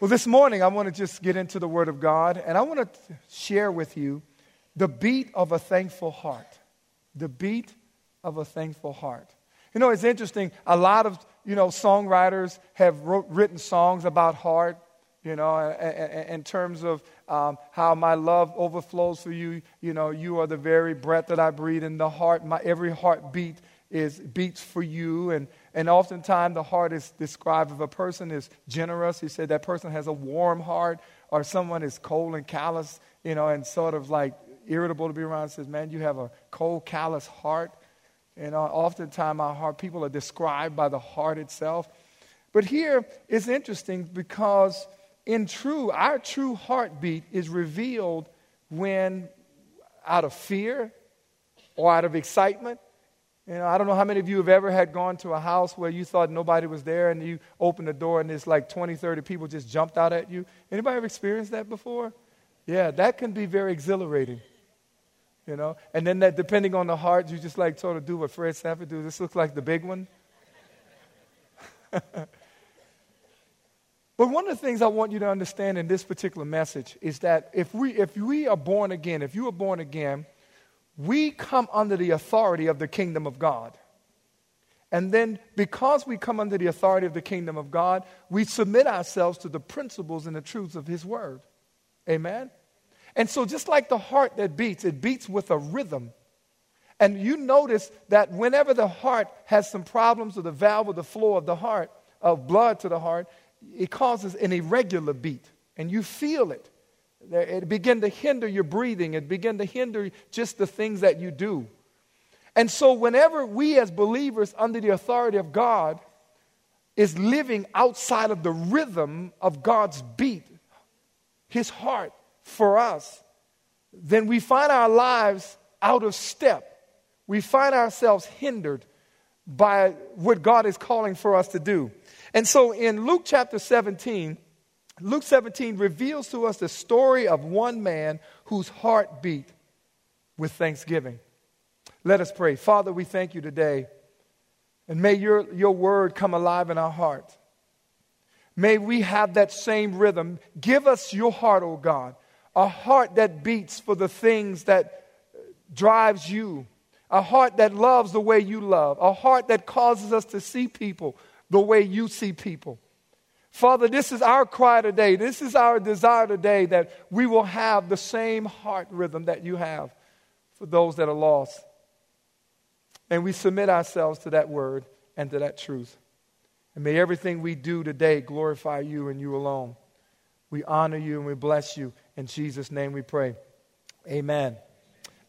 Well, this morning I want to just get into the Word of God and I want to share with you the beat of a thankful heart. The beat of a thankful heart. You know, it's interesting. A lot of, you know, songwriters have wrote, written songs about heart, you know, in terms of um, how my love overflows for you. You know, you are the very breath that I breathe in the heart. My every heartbeat is beats for you. And, and oftentimes the heart is described if a person is generous, he said that person has a warm heart, or someone is cold and callous, you know, and sort of like irritable to be around. Says, man, you have a cold, callous heart. And uh, oftentimes our heart, people are described by the heart itself. But here it's interesting because in true, our true heartbeat is revealed when out of fear or out of excitement you know, I don't know how many of you have ever had gone to a house where you thought nobody was there and you opened the door and there's like 20, 30 people just jumped out at you. Anybody ever experienced that before? Yeah, that can be very exhilarating. You know, and then that depending on the heart, you just like sort of do what Fred Sanford do. This looks like the big one. but one of the things I want you to understand in this particular message is that if we if we are born again, if you are born again, we come under the authority of the kingdom of God. And then, because we come under the authority of the kingdom of God, we submit ourselves to the principles and the truths of His Word. Amen? And so, just like the heart that beats, it beats with a rhythm. And you notice that whenever the heart has some problems with the valve or the flow of the heart, of blood to the heart, it causes an irregular beat. And you feel it. It begin to hinder your breathing. It begin to hinder just the things that you do. And so, whenever we as believers, under the authority of God, is living outside of the rhythm of God's beat, His heart for us, then we find our lives out of step. We find ourselves hindered by what God is calling for us to do. And so, in Luke chapter 17, Luke 17 reveals to us the story of one man whose heart beat with thanksgiving. Let us pray. Father, we thank you today. And may your, your word come alive in our heart. May we have that same rhythm. Give us your heart, O oh God, a heart that beats for the things that drives you, a heart that loves the way you love, a heart that causes us to see people the way you see people. Father, this is our cry today. This is our desire today that we will have the same heart rhythm that you have for those that are lost. And we submit ourselves to that word and to that truth. And may everything we do today glorify you and you alone. We honor you and we bless you. In Jesus' name we pray. Amen.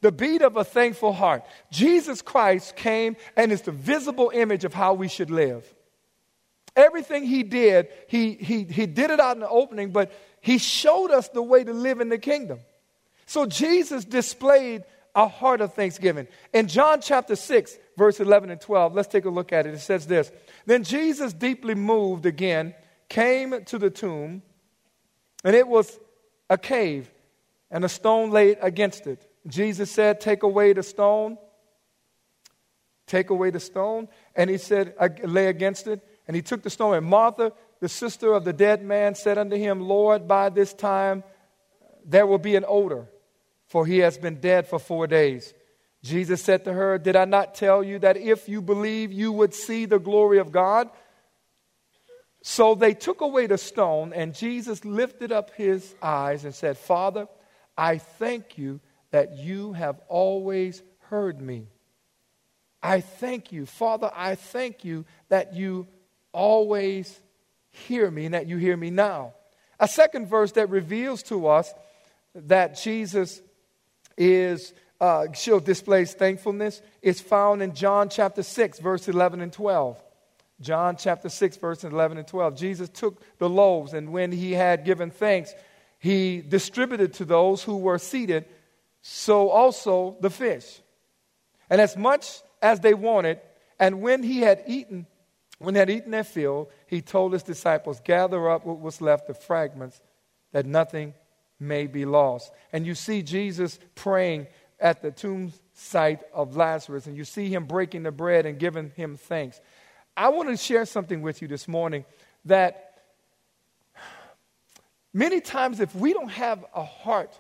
The beat of a thankful heart. Jesus Christ came and is the visible image of how we should live. Everything he did, he, he, he did it out in the opening, but he showed us the way to live in the kingdom. So Jesus displayed a heart of thanksgiving. In John chapter 6, verse 11 and 12, let's take a look at it. It says this Then Jesus, deeply moved again, came to the tomb, and it was a cave, and a stone laid against it. Jesus said, Take away the stone. Take away the stone. And he said, Lay against it. And he took the stone. And Martha, the sister of the dead man, said unto him, Lord, by this time there will be an odor, for he has been dead for four days. Jesus said to her, Did I not tell you that if you believe, you would see the glory of God? So they took away the stone, and Jesus lifted up his eyes and said, Father, I thank you that you have always heard me. I thank you, Father, I thank you that you always hear me and that you hear me now. A second verse that reveals to us that Jesus is uh, she'll displays thankfulness is found in John chapter 6, verse 11 and 12. John chapter 6, verse 11 and 12. Jesus took the loaves, and when he had given thanks, he distributed to those who were seated, so also the fish. And as much as they wanted, and when he had eaten, when they had eaten their fill, he told his disciples, Gather up what was left of fragments, that nothing may be lost. And you see Jesus praying at the tomb site of Lazarus, and you see him breaking the bread and giving him thanks. I want to share something with you this morning that many times, if we don't have a heart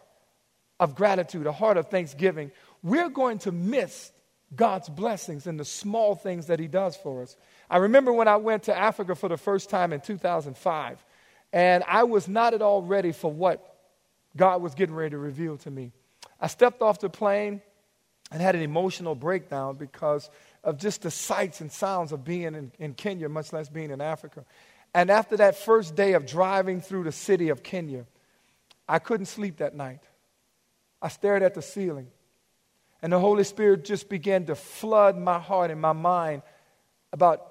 of gratitude, a heart of thanksgiving, we're going to miss God's blessings and the small things that He does for us. I remember when I went to Africa for the first time in 2005, and I was not at all ready for what God was getting ready to reveal to me. I stepped off the plane and had an emotional breakdown because of just the sights and sounds of being in, in Kenya, much less being in Africa. And after that first day of driving through the city of Kenya, I couldn't sleep that night. I stared at the ceiling. And the Holy Spirit just began to flood my heart and my mind about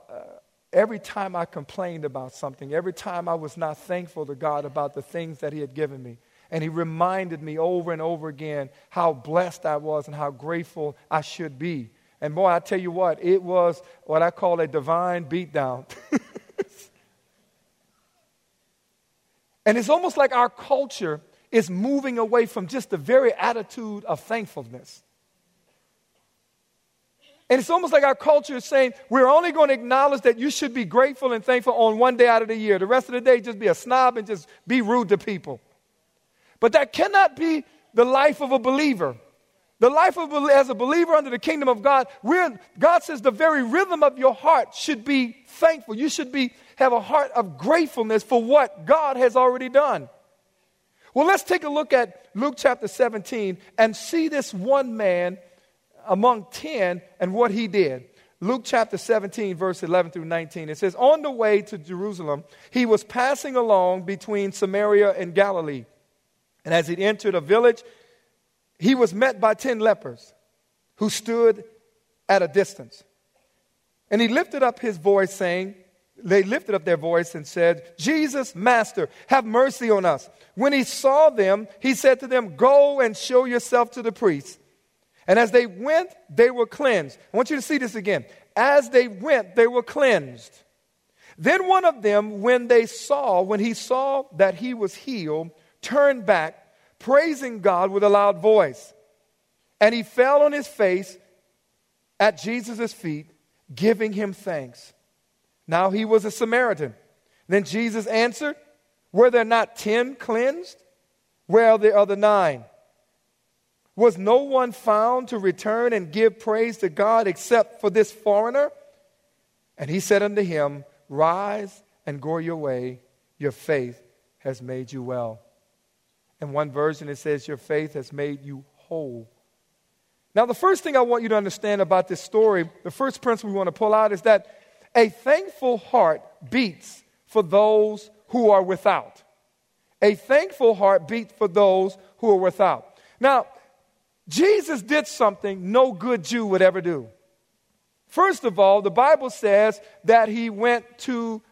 every time I complained about something, every time I was not thankful to God about the things that He had given me. And He reminded me over and over again how blessed I was and how grateful I should be. And boy, I tell you what, it was what I call a divine beatdown. and it's almost like our culture is moving away from just the very attitude of thankfulness. And it's almost like our culture is saying we're only going to acknowledge that you should be grateful and thankful on one day out of the year. The rest of the day, just be a snob and just be rude to people. But that cannot be the life of a believer. The life of as a believer under the kingdom of God, we're, God says the very rhythm of your heart should be thankful. You should be have a heart of gratefulness for what God has already done. Well, let's take a look at Luke chapter 17 and see this one man among 10 and what he did. Luke chapter 17, verse 11 through 19. It says, On the way to Jerusalem, he was passing along between Samaria and Galilee. And as he entered a village, he was met by 10 lepers who stood at a distance. And he lifted up his voice, saying, They lifted up their voice and said, Jesus, Master, have mercy on us. When he saw them, he said to them, Go and show yourself to the priests. And as they went, they were cleansed. I want you to see this again. As they went, they were cleansed. Then one of them, when they saw, when he saw that he was healed, turned back, praising God with a loud voice. And he fell on his face at Jesus' feet, giving him thanks. Now he was a Samaritan. Then Jesus answered, Were there not ten cleansed? Where are the other nine? Was no one found to return and give praise to God except for this foreigner? And he said unto him, Rise and go your way. Your faith has made you well. In one version, it says, Your faith has made you whole. Now, the first thing I want you to understand about this story, the first principle we want to pull out is that a thankful heart beats for those who are without. A thankful heart beats for those who are without. Now, Jesus did something no good Jew would ever do. First of all, the Bible says that he went to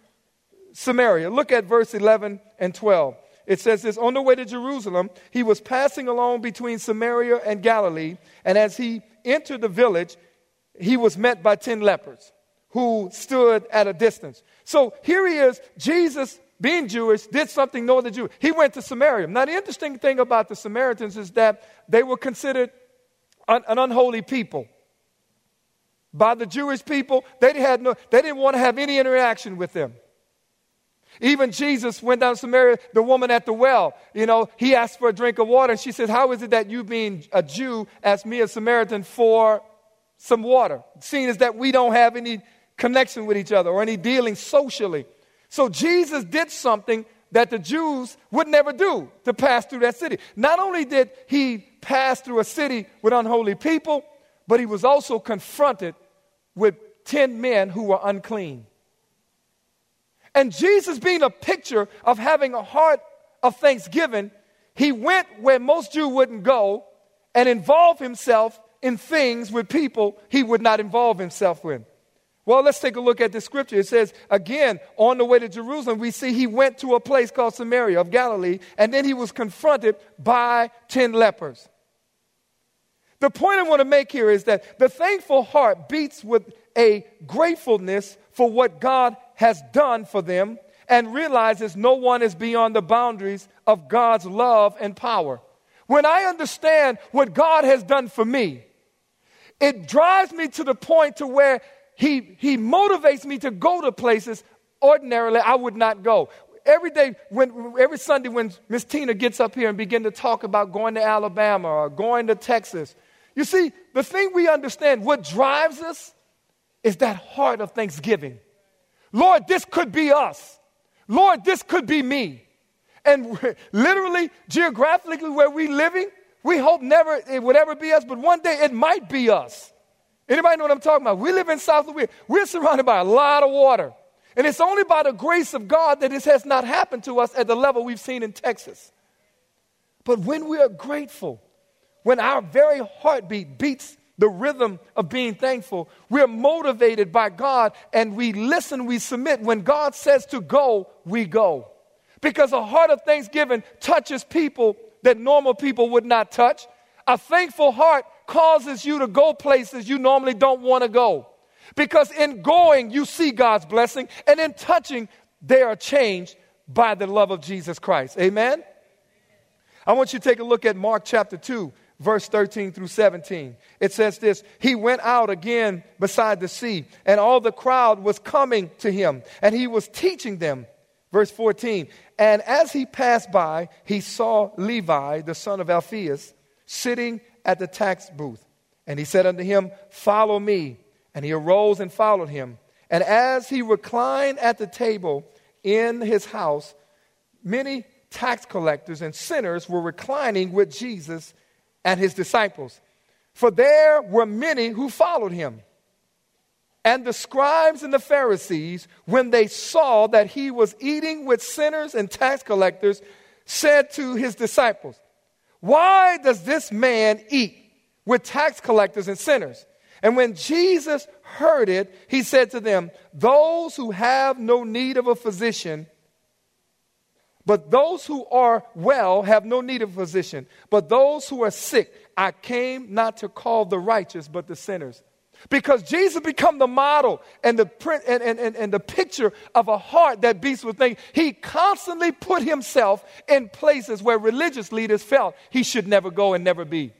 Samaria. Look at verse 11 and 12. It says this On the way to Jerusalem, he was passing along between Samaria and Galilee, and as he entered the village, he was met by 10 lepers who stood at a distance. So here he is, Jesus being Jewish, did something no other Jew. He went to Samaria. Now, the interesting thing about the Samaritans is that they were considered an, an unholy people. By the Jewish people, they, had no, they didn't want to have any interaction with them. Even Jesus went down to Samaria, the woman at the well, you know, he asked for a drink of water. And She says, How is it that you, being a Jew, ask me, a Samaritan, for some water? Seeing as that we don't have any connection with each other or any dealing socially. So Jesus did something that the Jews would never do to pass through that city. Not only did he pass through a city with unholy people, but he was also confronted with 10 men who were unclean. And Jesus, being a picture of having a heart of thanksgiving, he went where most Jews wouldn't go and involve himself in things with people he would not involve himself with. Well, let's take a look at the scripture. It says, again, on the way to Jerusalem, we see he went to a place called Samaria of Galilee, and then he was confronted by 10 lepers. The point I want to make here is that the thankful heart beats with a gratefulness for what God has done for them and realizes no one is beyond the boundaries of God's love and power. When I understand what God has done for me, it drives me to the point to where he, he motivates me to go to places ordinarily I would not go. every day, when, every Sunday when Miss Tina gets up here and begin to talk about going to Alabama or going to Texas, you see, the thing we understand, what drives us is that heart of thanksgiving. Lord, this could be us. Lord, this could be me. And literally, geographically, where we're living, we hope never it would ever be us, but one day it might be us. Anybody know what I'm talking about? We live in South Louisiana. We're surrounded by a lot of water. And it's only by the grace of God that this has not happened to us at the level we've seen in Texas. But when we are grateful, when our very heartbeat beats the rhythm of being thankful, we're motivated by God and we listen, we submit. When God says to go, we go. Because a heart of thanksgiving touches people that normal people would not touch. A thankful heart causes you to go places you normally don't want to go. Because in going, you see God's blessing, and in touching, they are changed by the love of Jesus Christ. Amen? I want you to take a look at Mark chapter 2, verse 13 through 17. It says this He went out again beside the sea, and all the crowd was coming to him, and he was teaching them. Verse 14 And as he passed by, he saw Levi, the son of Alphaeus, sitting at the tax booth. And he said unto him, Follow me. And he arose and followed him. And as he reclined at the table in his house, many tax collectors and sinners were reclining with Jesus and his disciples. For there were many who followed him. And the scribes and the Pharisees, when they saw that he was eating with sinners and tax collectors, said to his disciples, Why does this man eat with tax collectors and sinners? And when Jesus heard it, he said to them, Those who have no need of a physician, but those who are well have no need of a physician. But those who are sick, I came not to call the righteous, but the sinners. Because Jesus become the model and the print and, and, and, and the picture of a heart that beats with things. He constantly put himself in places where religious leaders felt he should never go and never be.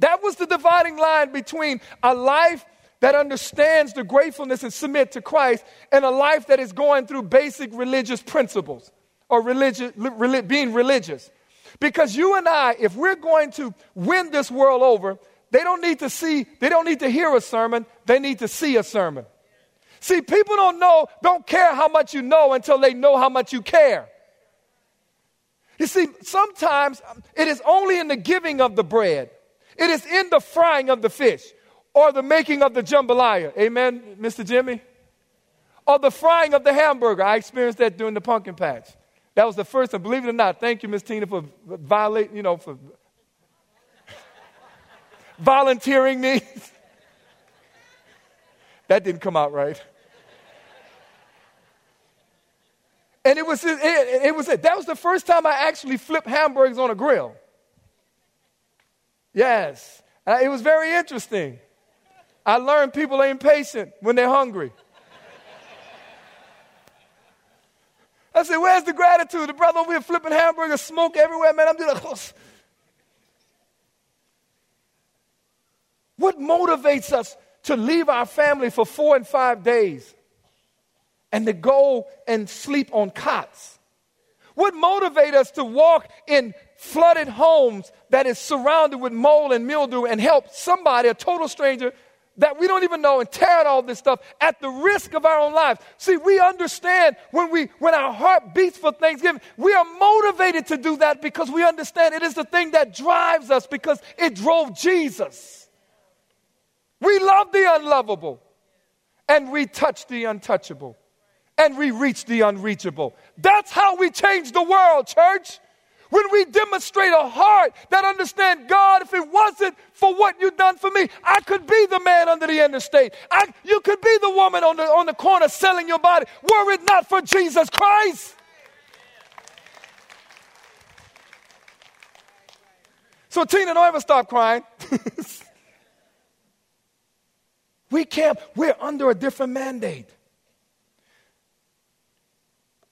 That was the dividing line between a life that understands the gratefulness and submit to Christ and a life that is going through basic religious principles or religious, being religious. Because you and I, if we're going to win this world over, they don't need to see, they don't need to hear a sermon, they need to see a sermon. See, people don't know, don't care how much you know until they know how much you care. You see, sometimes um, it is only in the giving of the bread it is in the frying of the fish or the making of the jambalaya. Amen, Mr. Jimmy? Or the frying of the hamburger. I experienced that during the pumpkin patch. That was the first time. Believe it or not, thank you, Miss Tina, for violating, you know, for volunteering me. that didn't come out right. And it was, it, it was, it. that was the first time I actually flipped hamburgers on a grill. Yes. Uh, it was very interesting. I learned people are impatient when they're hungry. I said, Where's the gratitude? The brother over here flipping hamburgers, smoke everywhere, man. I'm doing like, What motivates us to leave our family for four and five days and to go and sleep on cots? What motivates us to walk in flooded homes that is surrounded with mold and mildew and help somebody, a total stranger, that we don't even know and tear out all this stuff at the risk of our own lives. See, we understand when we when our heart beats for Thanksgiving, we are motivated to do that because we understand it is the thing that drives us because it drove Jesus. We love the unlovable and we touch the untouchable and we reach the unreachable. That's how we change the world, church. When we demonstrate a heart that understands God, if it wasn't for what you've done for me, I could be the man under the interstate. I, you could be the woman on the, on the corner selling your body, were it not for Jesus Christ. So, Tina, don't ever stop crying. we can't, we're under a different mandate.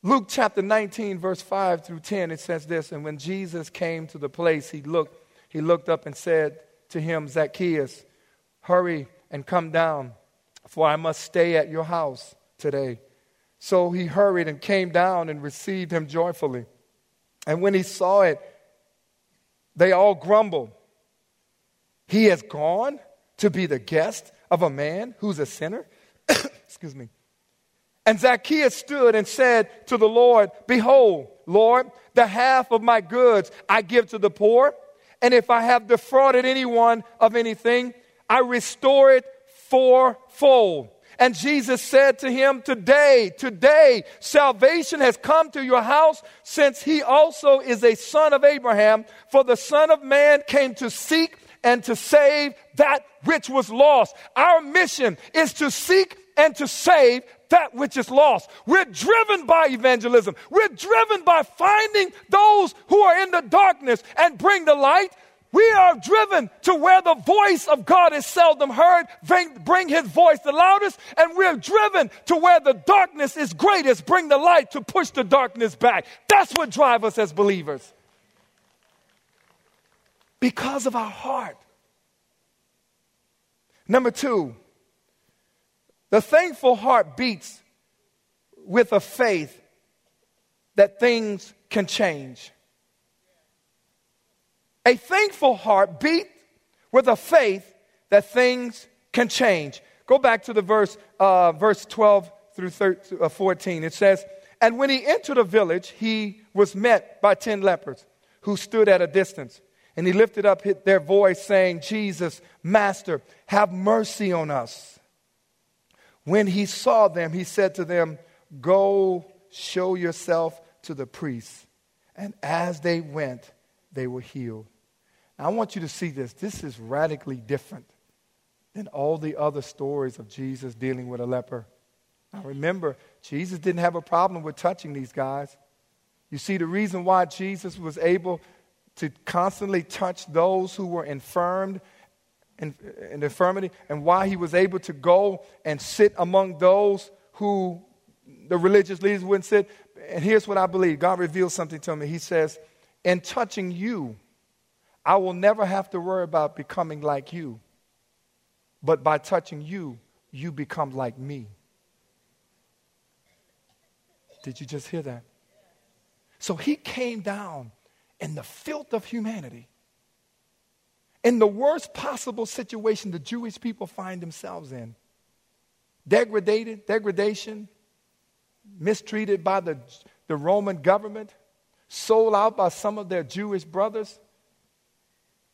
Luke chapter 19, verse 5 through 10, it says this And when Jesus came to the place, he looked, he looked up and said to him, Zacchaeus, hurry and come down, for I must stay at your house today. So he hurried and came down and received him joyfully. And when he saw it, they all grumbled. He has gone to be the guest of a man who's a sinner? Excuse me. And Zacchaeus stood and said to the Lord, Behold, Lord, the half of my goods I give to the poor. And if I have defrauded anyone of anything, I restore it fourfold. And Jesus said to him, Today, today, salvation has come to your house, since he also is a son of Abraham. For the Son of Man came to seek and to save that which was lost. Our mission is to seek and to save that which is lost. We're driven by evangelism. We're driven by finding those who are in the darkness and bring the light. We are driven to where the voice of God is seldom heard, bring his voice the loudest, and we're driven to where the darkness is greatest, bring the light to push the darkness back. That's what drives us as believers. Because of our heart. Number two, the thankful heart beats with a faith that things can change. A thankful heart beat with a faith that things can change. Go back to the verse, uh, verse 12 through 13, uh, 14. It says, And when he entered a village, he was met by ten lepers who stood at a distance. And he lifted up their voice, saying, Jesus, Master, have mercy on us. When he saw them, he said to them, Go show yourself to the priests. And as they went, they were healed. Now, I want you to see this. This is radically different than all the other stories of Jesus dealing with a leper. Now, remember, Jesus didn't have a problem with touching these guys. You see, the reason why Jesus was able to constantly touch those who were infirmed in, in infirmity and why he was able to go and sit among those who the religious leaders wouldn't sit. And here's what I believe God reveals something to me. He says, In touching you, I will never have to worry about becoming like you. But by touching you, you become like me. Did you just hear that? So he came down in the filth of humanity, in the worst possible situation the Jewish people find themselves in. Degraded, degradation, mistreated by the, the Roman government, sold out by some of their Jewish brothers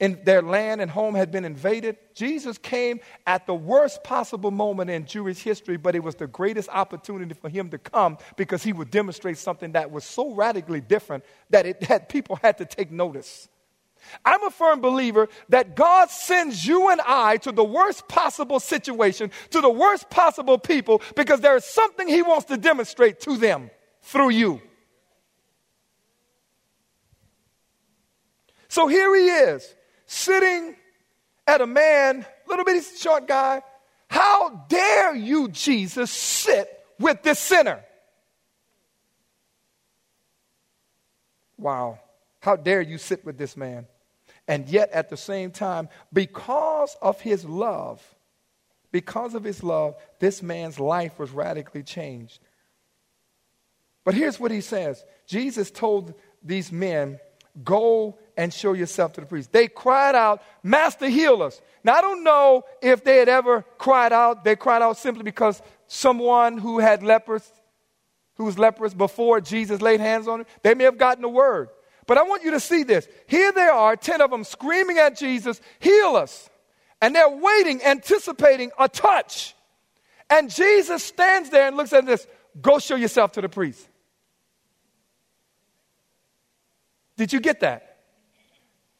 in their land and home had been invaded. Jesus came at the worst possible moment in Jewish history, but it was the greatest opportunity for him to come because he would demonstrate something that was so radically different that it people had to take notice. I'm a firm believer that God sends you and I to the worst possible situation, to the worst possible people, because there is something He wants to demonstrate to them through you. So here He is sitting at a man, little bitty short guy. How dare you, Jesus, sit with this sinner? Wow. How dare you sit with this man? And yet, at the same time, because of his love, because of his love, this man's life was radically changed. But here's what he says Jesus told these men, Go and show yourself to the priest. They cried out, Master, heal us. Now, I don't know if they had ever cried out. They cried out simply because someone who had lepers, who was leprous before Jesus laid hands on him, they may have gotten a word. But I want you to see this. Here they are, 10 of them screaming at Jesus, heal us. And they're waiting, anticipating a touch. And Jesus stands there and looks at this go show yourself to the priest. Did you get that?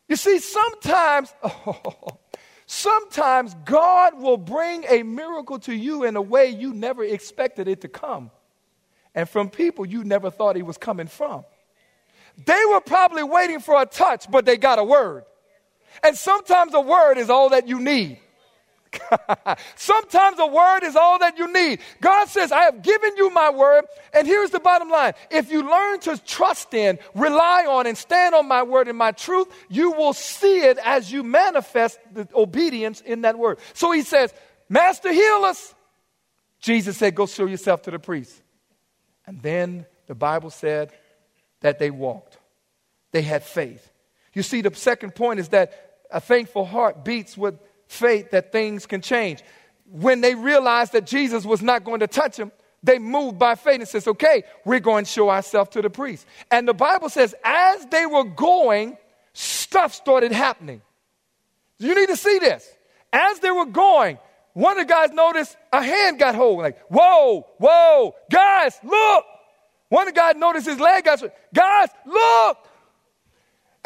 You see, sometimes, oh, sometimes God will bring a miracle to you in a way you never expected it to come. And from people you never thought it was coming from. They were probably waiting for a touch, but they got a word. And sometimes a word is all that you need. Sometimes a word is all that you need. God says, I have given you my word. And here's the bottom line if you learn to trust in, rely on, and stand on my word and my truth, you will see it as you manifest the obedience in that word. So he says, Master, heal us. Jesus said, Go show yourself to the priest. And then the Bible said that they walked. They had faith. You see, the second point is that a thankful heart beats with faith that things can change. When they realized that Jesus was not going to touch them, they moved by faith and says, okay, we're going to show ourselves to the priest. And the Bible says, as they were going, stuff started happening. You need to see this. As they were going, one of the guys noticed a hand got hold. Like, whoa, whoa, guys, look. One of the guys noticed his leg got, guys, look.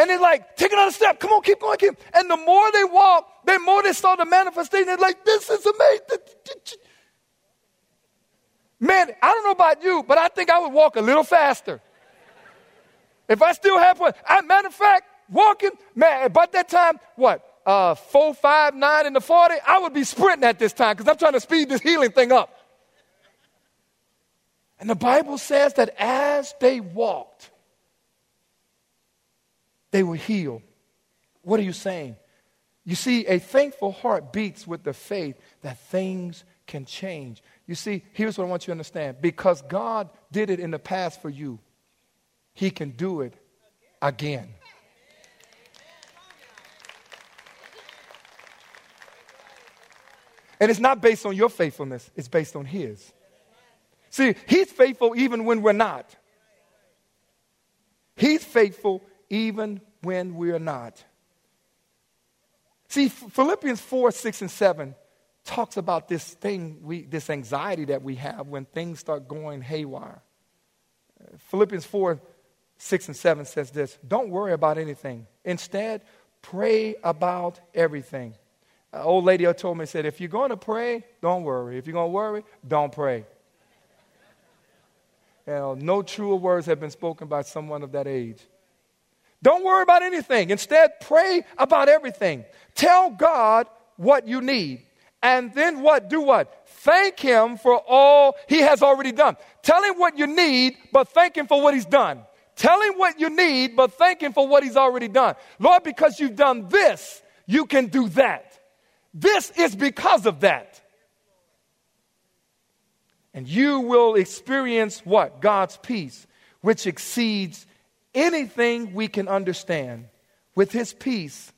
And they're like, take another step. Come on, keep going, keep. And the more they walk, the more they saw the manifestation. They're like, this is amazing. Man, I don't know about you, but I think I would walk a little faster. If I still have one, I, matter of fact, walking, man, about that time, what, uh, four, five, nine in the 40, I would be sprinting at this time because I'm trying to speed this healing thing up. And the Bible says that as they walked, they were healed. What are you saying? You see, a thankful heart beats with the faith that things can change. You see, here's what I want you to understand because God did it in the past for you, He can do it again. And it's not based on your faithfulness, it's based on His. See, He's faithful even when we're not. He's faithful even when we're not. See, Philippians 4, 6, and 7 talks about this thing, we, this anxiety that we have when things start going haywire. Uh, Philippians 4, 6, and 7 says this Don't worry about anything. Instead, pray about everything. An old lady told me, said, if you're going to pray, don't worry. If you're going to worry, don't pray. You know, no truer words have been spoken by someone of that age. Don't worry about anything. Instead, pray about everything. Tell God what you need. And then what? Do what? Thank Him for all He has already done. Tell Him what you need, but thank Him for what He's done. Tell Him what you need, but thank Him for what He's already done. Lord, because you've done this, you can do that. This is because of that. And you will experience what? God's peace, which exceeds anything we can understand. With his peace,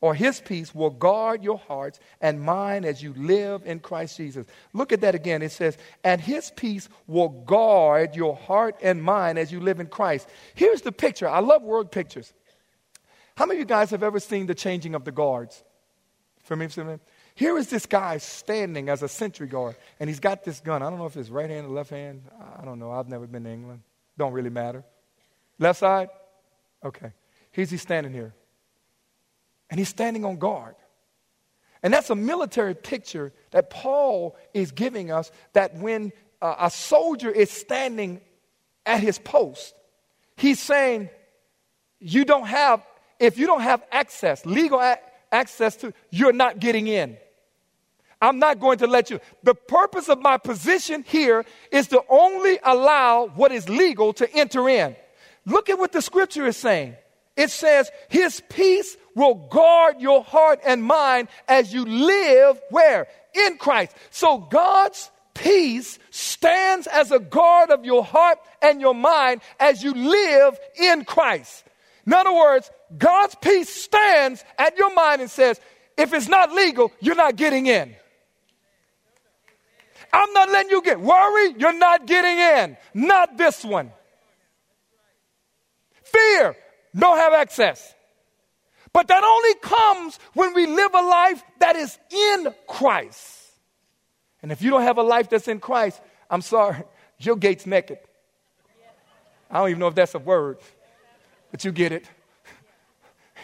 or his peace will guard your hearts and mind as you live in Christ Jesus. Look at that again. It says, and his peace will guard your heart and mind as you live in Christ. Here's the picture. I love word pictures. How many of you guys have ever seen the changing of the guards? For me, here is this guy standing as a sentry guard, and he's got this gun. I don't know if it's right hand or left hand. I don't know. I've never been to England. Don't really matter. Left side? Okay. Here's he standing here. And he's standing on guard. And that's a military picture that Paul is giving us that when uh, a soldier is standing at his post, he's saying, You don't have, if you don't have access, legal a- access to, you're not getting in. I'm not going to let you. The purpose of my position here is to only allow what is legal to enter in. Look at what the scripture is saying. It says, His peace will guard your heart and mind as you live where? In Christ. So God's peace stands as a guard of your heart and your mind as you live in Christ. In other words, God's peace stands at your mind and says, if it's not legal, you're not getting in. I'm not letting you get worried. You're not getting in. Not this one. Fear, don't have access. But that only comes when we live a life that is in Christ. And if you don't have a life that's in Christ, I'm sorry, your gate's naked. I don't even know if that's a word, but you get it.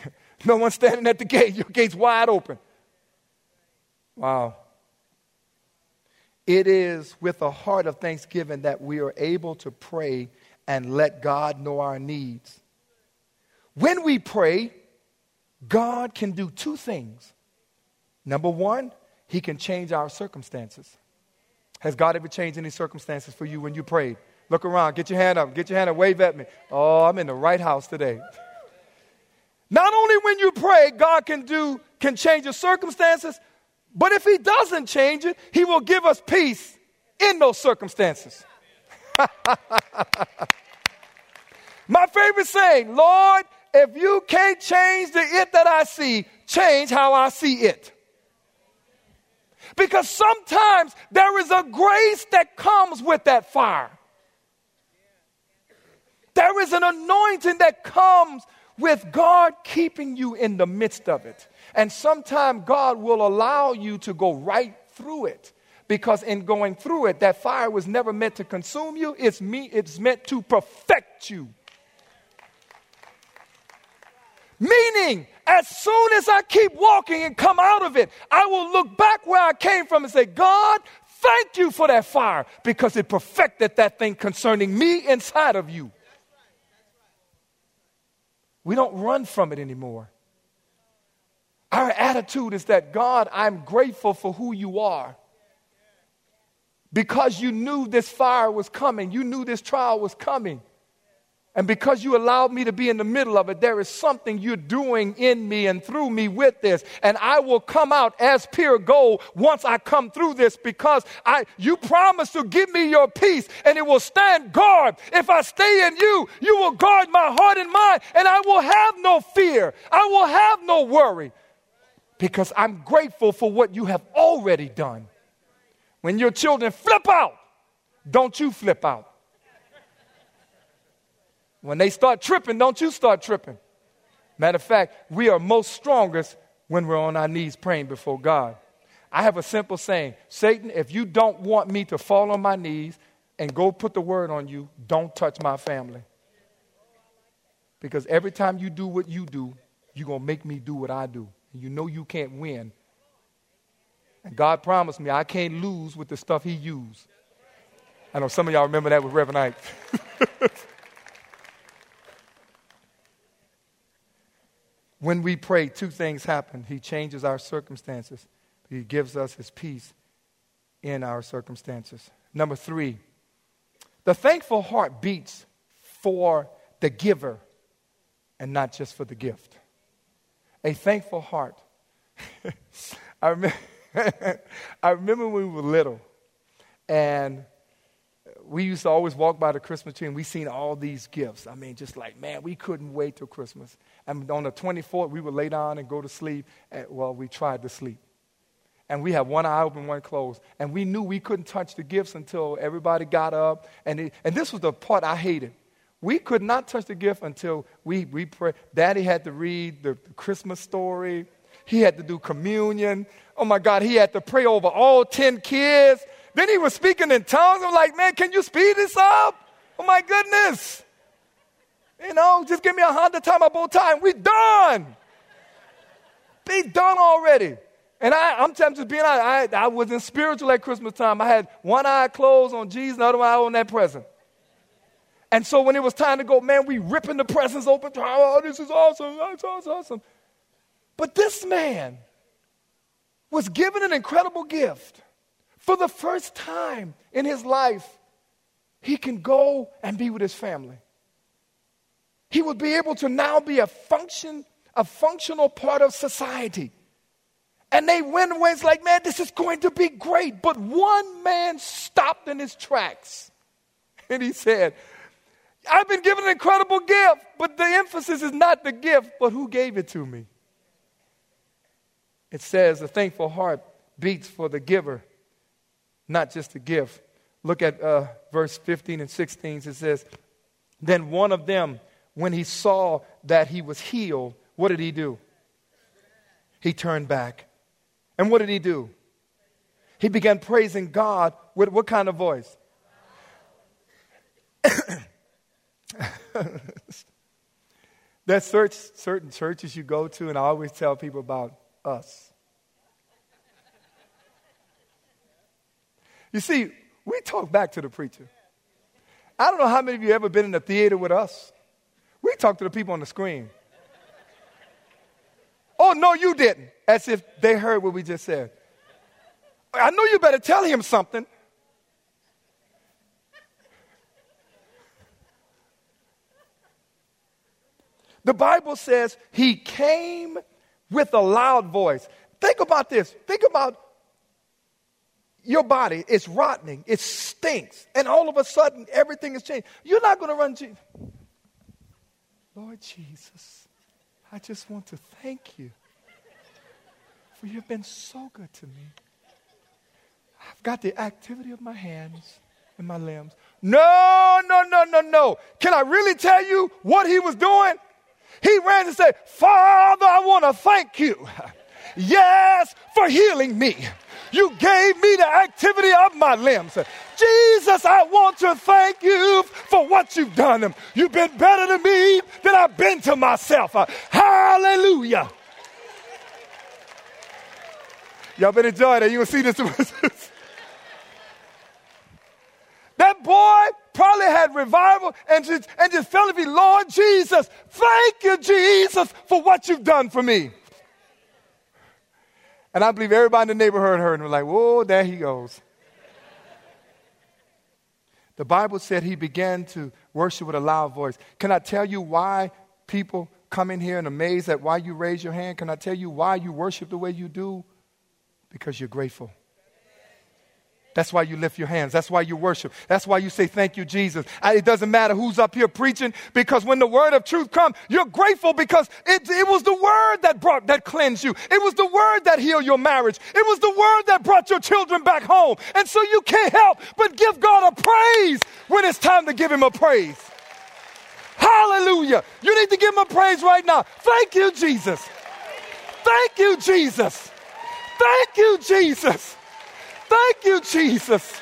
no one standing at the gate, your gate's wide open. Wow. It is with a heart of thanksgiving that we are able to pray and let God know our needs. When we pray, God can do two things. Number one, He can change our circumstances. Has God ever changed any circumstances for you when you prayed? Look around, get your hand up, get your hand up, wave at me. Oh, I'm in the right house today. Not only when you pray, God can do can change your circumstances, but if He doesn't change it, He will give us peace in those circumstances. My favorite saying, Lord, if you can't change the it that I see, change how I see it. Because sometimes there is a grace that comes with that fire. There is an anointing that comes with God keeping you in the midst of it. And sometimes God will allow you to go right through it. Because in going through it, that fire was never meant to consume you, it's, me, it's meant to perfect you. Meaning, as soon as I keep walking and come out of it, I will look back where I came from and say, God, thank you for that fire because it perfected that thing concerning me inside of you. We don't run from it anymore. Our attitude is that, God, I'm grateful for who you are. Because you knew this fire was coming, you knew this trial was coming. And because you allowed me to be in the middle of it, there is something you're doing in me and through me with this. And I will come out as pure gold once I come through this because I, you promised to give me your peace and it will stand guard. If I stay in you, you will guard my heart and mind and I will have no fear. I will have no worry because I'm grateful for what you have already done. When your children flip out, don't you flip out. When they start tripping, don't you start tripping. Matter of fact, we are most strongest when we're on our knees praying before God. I have a simple saying Satan, if you don't want me to fall on my knees and go put the word on you, don't touch my family. Because every time you do what you do, you're going to make me do what I do. And you know you can't win. God promised me I can't lose with the stuff He used. I know some of y'all remember that with Reverend Ike. When we pray, two things happen. He changes our circumstances, He gives us His peace in our circumstances. Number three, the thankful heart beats for the giver and not just for the gift. A thankful heart. I, remember, I remember when we were little and we used to always walk by the Christmas tree and we seen all these gifts. I mean, just like, man, we couldn't wait till Christmas. And on the 24th, we would lay down and go to sleep. And, well, we tried to sleep. And we had one eye open, one closed. And we knew we couldn't touch the gifts until everybody got up. And, it, and this was the part I hated. We could not touch the gift until we, we prayed. Daddy had to read the, the Christmas story. He had to do communion. Oh my God, he had to pray over all 10 kids. Then he was speaking in tongues. I'm like, man, can you speed this up? Oh my goodness. You know, just give me a hundred time tie and we done. Be done already. And I, I'm just being honest, I, I wasn't spiritual at Christmas time. I had one eye closed on Jesus, the other eye on that present. And so when it was time to go, man, we ripping the presents open. Oh, this is awesome. That's awesome. But this man was given an incredible gift. For the first time in his life, he can go and be with his family. He would be able to now be a function, a functional part of society. And they went away, it's like, man, this is going to be great. But one man stopped in his tracks. And he said, I've been given an incredible gift, but the emphasis is not the gift, but who gave it to me. It says, a thankful heart beats for the giver not just the gift. Look at uh, verse 15 and 16. It says, Then one of them, when he saw that he was healed, what did he do? He turned back. And what did he do? He began praising God with what kind of voice? There's certain churches you go to, and I always tell people about us. You see, we talk back to the preacher. I don't know how many of you ever been in a theater with us. We talk to the people on the screen. Oh, no, you didn't. As if they heard what we just said. I know you better tell him something. The Bible says he came with a loud voice. Think about this. Think about your body is rotting, it stinks, and all of a sudden everything is changed. You're not going to run. Je- Lord Jesus, I just want to thank you for you've been so good to me. I've got the activity of my hands and my limbs. No, no, no, no, no. Can I really tell you what he was doing? He ran and said, Father, I want to thank you. Yes, for healing me. You gave me the activity of my limbs. Jesus, I want to thank you for what you've done. You've been better to me than I've been to myself. Hallelujah. Y'all been enjoying it. You will see this. that boy probably had revival and just, and just felt to be, Lord Jesus, thank you, Jesus, for what you've done for me. And I believe everybody in the neighborhood heard and was like, whoa, there he goes. the Bible said he began to worship with a loud voice. Can I tell you why people come in here and amazed at why you raise your hand? Can I tell you why you worship the way you do? Because you're grateful. That's why you lift your hands. That's why you worship. That's why you say, Thank you, Jesus. It doesn't matter who's up here preaching because when the word of truth comes, you're grateful because it, it was the word that brought, that cleansed you. It was the word that healed your marriage. It was the word that brought your children back home. And so you can't help but give God a praise when it's time to give him a praise. Hallelujah. You need to give him a praise right now. Thank you, Jesus. Thank you, Jesus. Thank you, Jesus. Thank you, Jesus.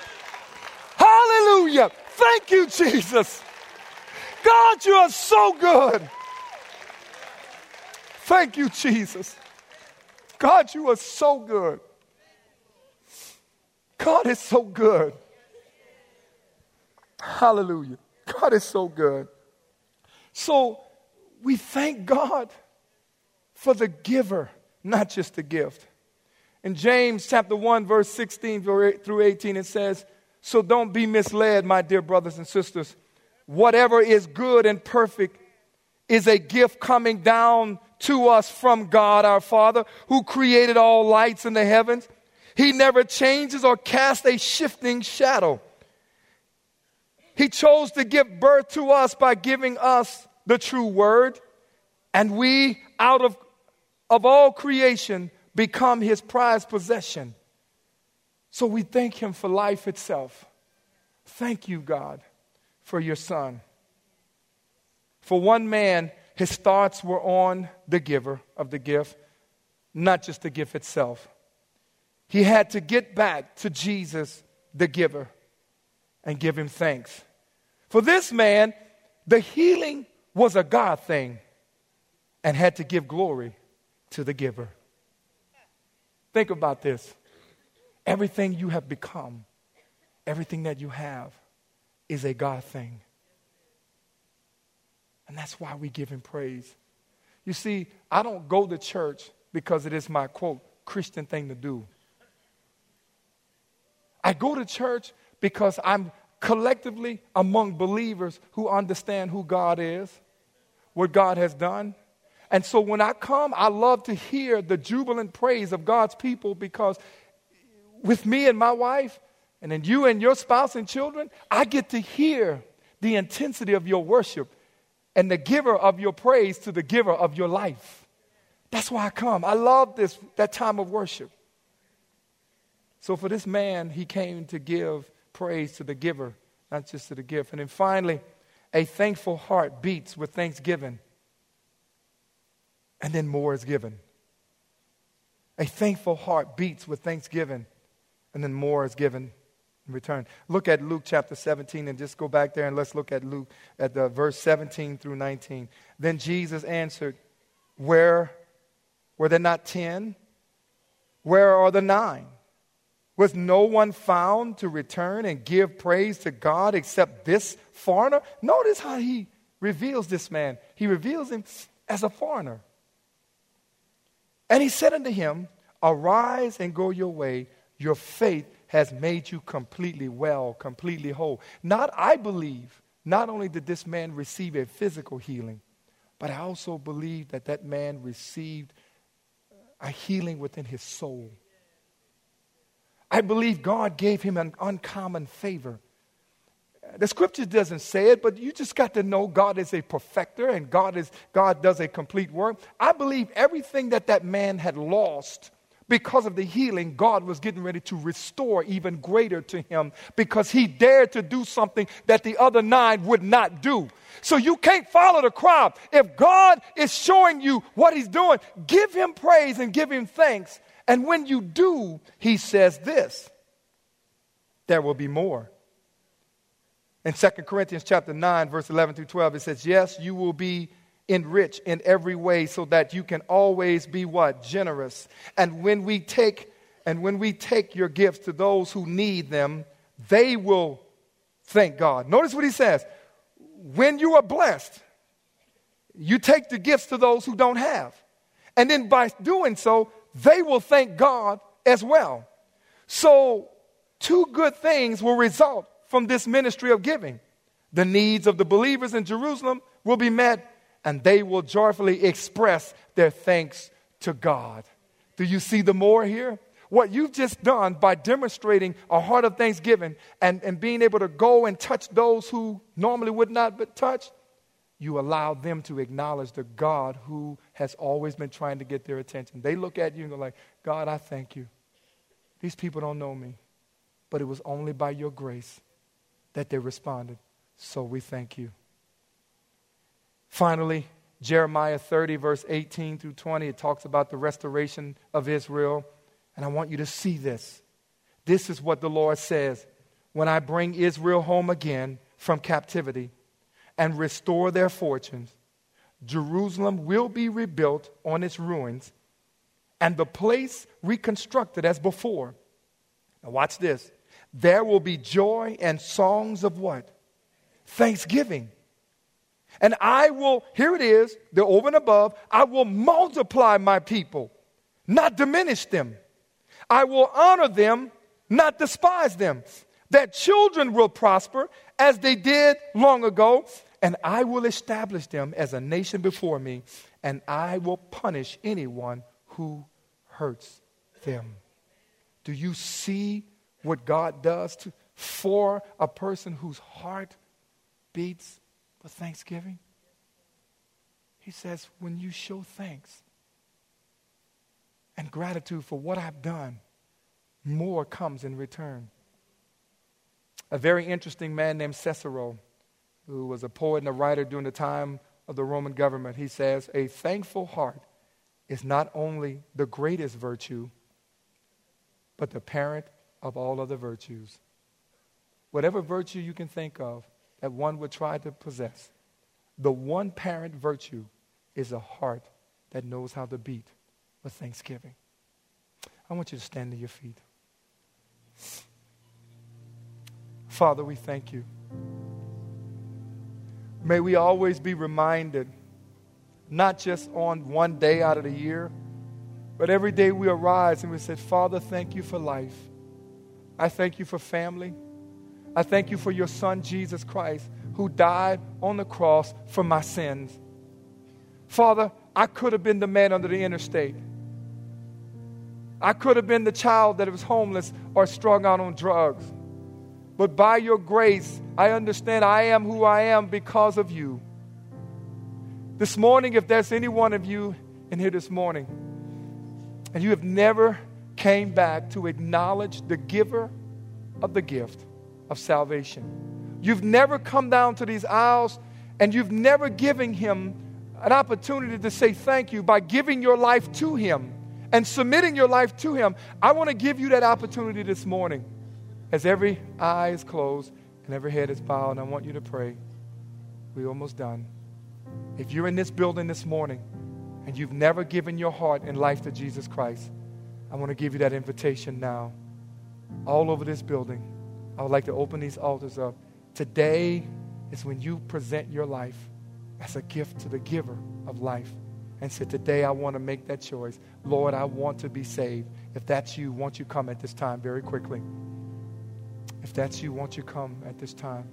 Hallelujah. Thank you, Jesus. God, you are so good. Thank you, Jesus. God, you are so good. God is so good. Hallelujah. God is so good. So we thank God for the giver, not just the gift. In James chapter 1, verse 16 through 18, it says, So don't be misled, my dear brothers and sisters. Whatever is good and perfect is a gift coming down to us from God our Father, who created all lights in the heavens. He never changes or casts a shifting shadow. He chose to give birth to us by giving us the true word, and we, out of, of all creation, become his prized possession. So we thank him for life itself. Thank you, God, for your son. For one man, his thoughts were on the giver of the gift, not just the gift itself. He had to get back to Jesus, the giver, and give him thanks. For this man, the healing was a God thing and had to give glory to the giver. Think about this. Everything you have become, everything that you have, is a God thing. And that's why we give Him praise. You see, I don't go to church because it is my quote, Christian thing to do. I go to church because I'm collectively among believers who understand who God is, what God has done, and so when I come, I love to hear the jubilant praise of God's people because with me and my wife, and then you and your spouse and children, I get to hear the intensity of your worship and the giver of your praise to the giver of your life. That's why I come. I love this that time of worship. So for this man, he came to give praise to the giver, not just to the gift. And then finally, a thankful heart beats with thanksgiving and then more is given. A thankful heart beats with thanksgiving, and then more is given in return. Look at Luke chapter 17 and just go back there and let's look at Luke at the verse 17 through 19. Then Jesus answered, Where were there not ten? Where are the nine? Was no one found to return and give praise to God except this foreigner? Notice how he reveals this man. He reveals him as a foreigner. And he said unto him, Arise and go your way. Your faith has made you completely well, completely whole. Not, I believe, not only did this man receive a physical healing, but I also believe that that man received a healing within his soul. I believe God gave him an uncommon favor. The scripture doesn't say it, but you just got to know God is a perfecter and God, is, God does a complete work. I believe everything that that man had lost because of the healing, God was getting ready to restore even greater to him because he dared to do something that the other nine would not do. So you can't follow the crowd. If God is showing you what he's doing, give him praise and give him thanks. And when you do, he says this there will be more. In 2 Corinthians chapter 9, verse 11 through 12, it says, Yes, you will be enriched in every way so that you can always be what? Generous. And when we take and when we take your gifts to those who need them, they will thank God. Notice what he says. When you are blessed, you take the gifts to those who don't have. And then by doing so, they will thank God as well. So, two good things will result from this ministry of giving. The needs of the believers in Jerusalem will be met, and they will joyfully express their thanks to God. Do you see the more here? What you've just done by demonstrating a heart of thanksgiving and, and being able to go and touch those who normally would not but touch, you allow them to acknowledge the God who has always been trying to get their attention. They look at you and go like, God, I thank you. These people don't know me, but it was only by your grace that they responded. So we thank you. Finally, Jeremiah 30, verse 18 through 20, it talks about the restoration of Israel. And I want you to see this. This is what the Lord says When I bring Israel home again from captivity and restore their fortunes, Jerusalem will be rebuilt on its ruins and the place reconstructed as before. Now, watch this there will be joy and songs of what? Thanksgiving. And I will, here it is, the over and above, I will multiply my people, not diminish them. I will honor them, not despise them. That children will prosper as they did long ago, and I will establish them as a nation before me, and I will punish anyone who hurts them. Do you see what God does to, for a person whose heart beats with thanksgiving? He says, when you show thanks and gratitude for what I've done, more comes in return. A very interesting man named Cicero, who was a poet and a writer during the time of the Roman government, he says, A thankful heart is not only the greatest virtue, but the parent of all other virtues. Whatever virtue you can think of that one would try to possess, the one parent virtue is a heart that knows how to beat with thanksgiving. I want you to stand to your feet. Father, we thank you. May we always be reminded, not just on one day out of the year, but every day we arise and we say, Father, thank you for life. I thank you for family. I thank you for your son, Jesus Christ, who died on the cross for my sins. Father, I could have been the man under the interstate. I could have been the child that was homeless or strung out on drugs. But by your grace, I understand I am who I am because of you. This morning, if there's any one of you in here this morning, and you have never came back to acknowledge the giver of the gift of salvation. You've never come down to these aisles and you've never given him an opportunity to say thank you by giving your life to him and submitting your life to him. I want to give you that opportunity this morning as every eye is closed and every head is bowed. And I want you to pray. We're almost done. If you're in this building this morning and you've never given your heart and life to Jesus Christ, I want to give you that invitation now. All over this building, I would like to open these altars up. Today is when you present your life as a gift to the giver of life and say, Today I want to make that choice. Lord, I want to be saved. If that's you, won't you come at this time very quickly? If that's you, won't you come at this time?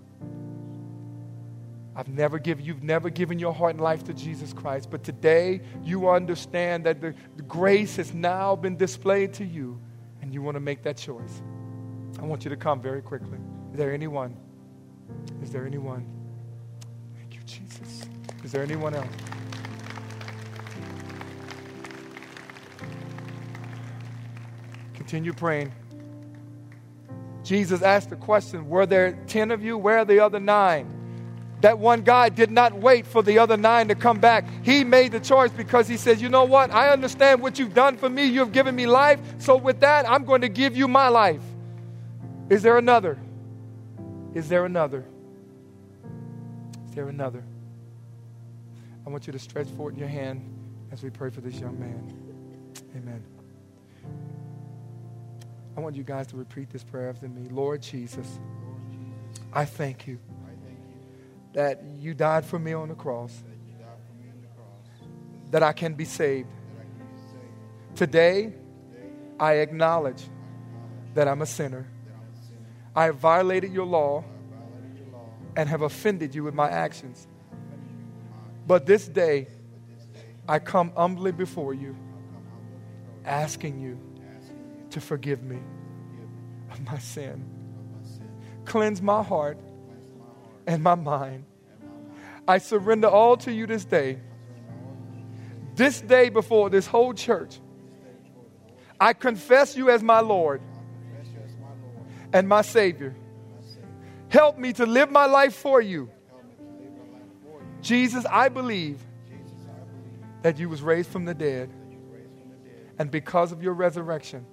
I've never given, you've never given your heart and life to Jesus Christ, but today you understand that the, the grace has now been displayed to you and you want to make that choice, I want you to come very quickly. Is there anyone? Is there anyone? Thank you, Jesus. Is there anyone else? Continue praying. Jesus asked the question Were there 10 of you? Where are the other nine? That one guy did not wait for the other nine to come back. He made the choice because he says, You know what? I understand what you've done for me. You've given me life. So, with that, I'm going to give you my life. Is there another? Is there another? Is there another? I want you to stretch forth your hand as we pray for this young man. Amen. I want you guys to repeat this prayer after me. Lord Jesus, I thank you that you died for me on the cross, that I can be saved. Today, I acknowledge that I'm a sinner. I have violated your law and have offended you with my actions. But this day, I come humbly before you, asking you to forgive me of my sin. Cleanse my heart and my mind. I surrender all to you this day. This day before this whole church, I confess you as my Lord and my Savior. Help me to live my life for you. Jesus, I believe that you was raised from the dead. And because of your resurrection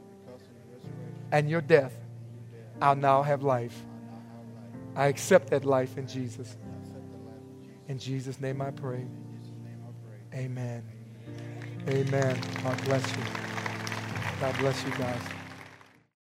and your death, I'll now have life. I accept that life in Jesus. In Jesus' name I pray. Amen. Amen. God bless you. God bless you guys.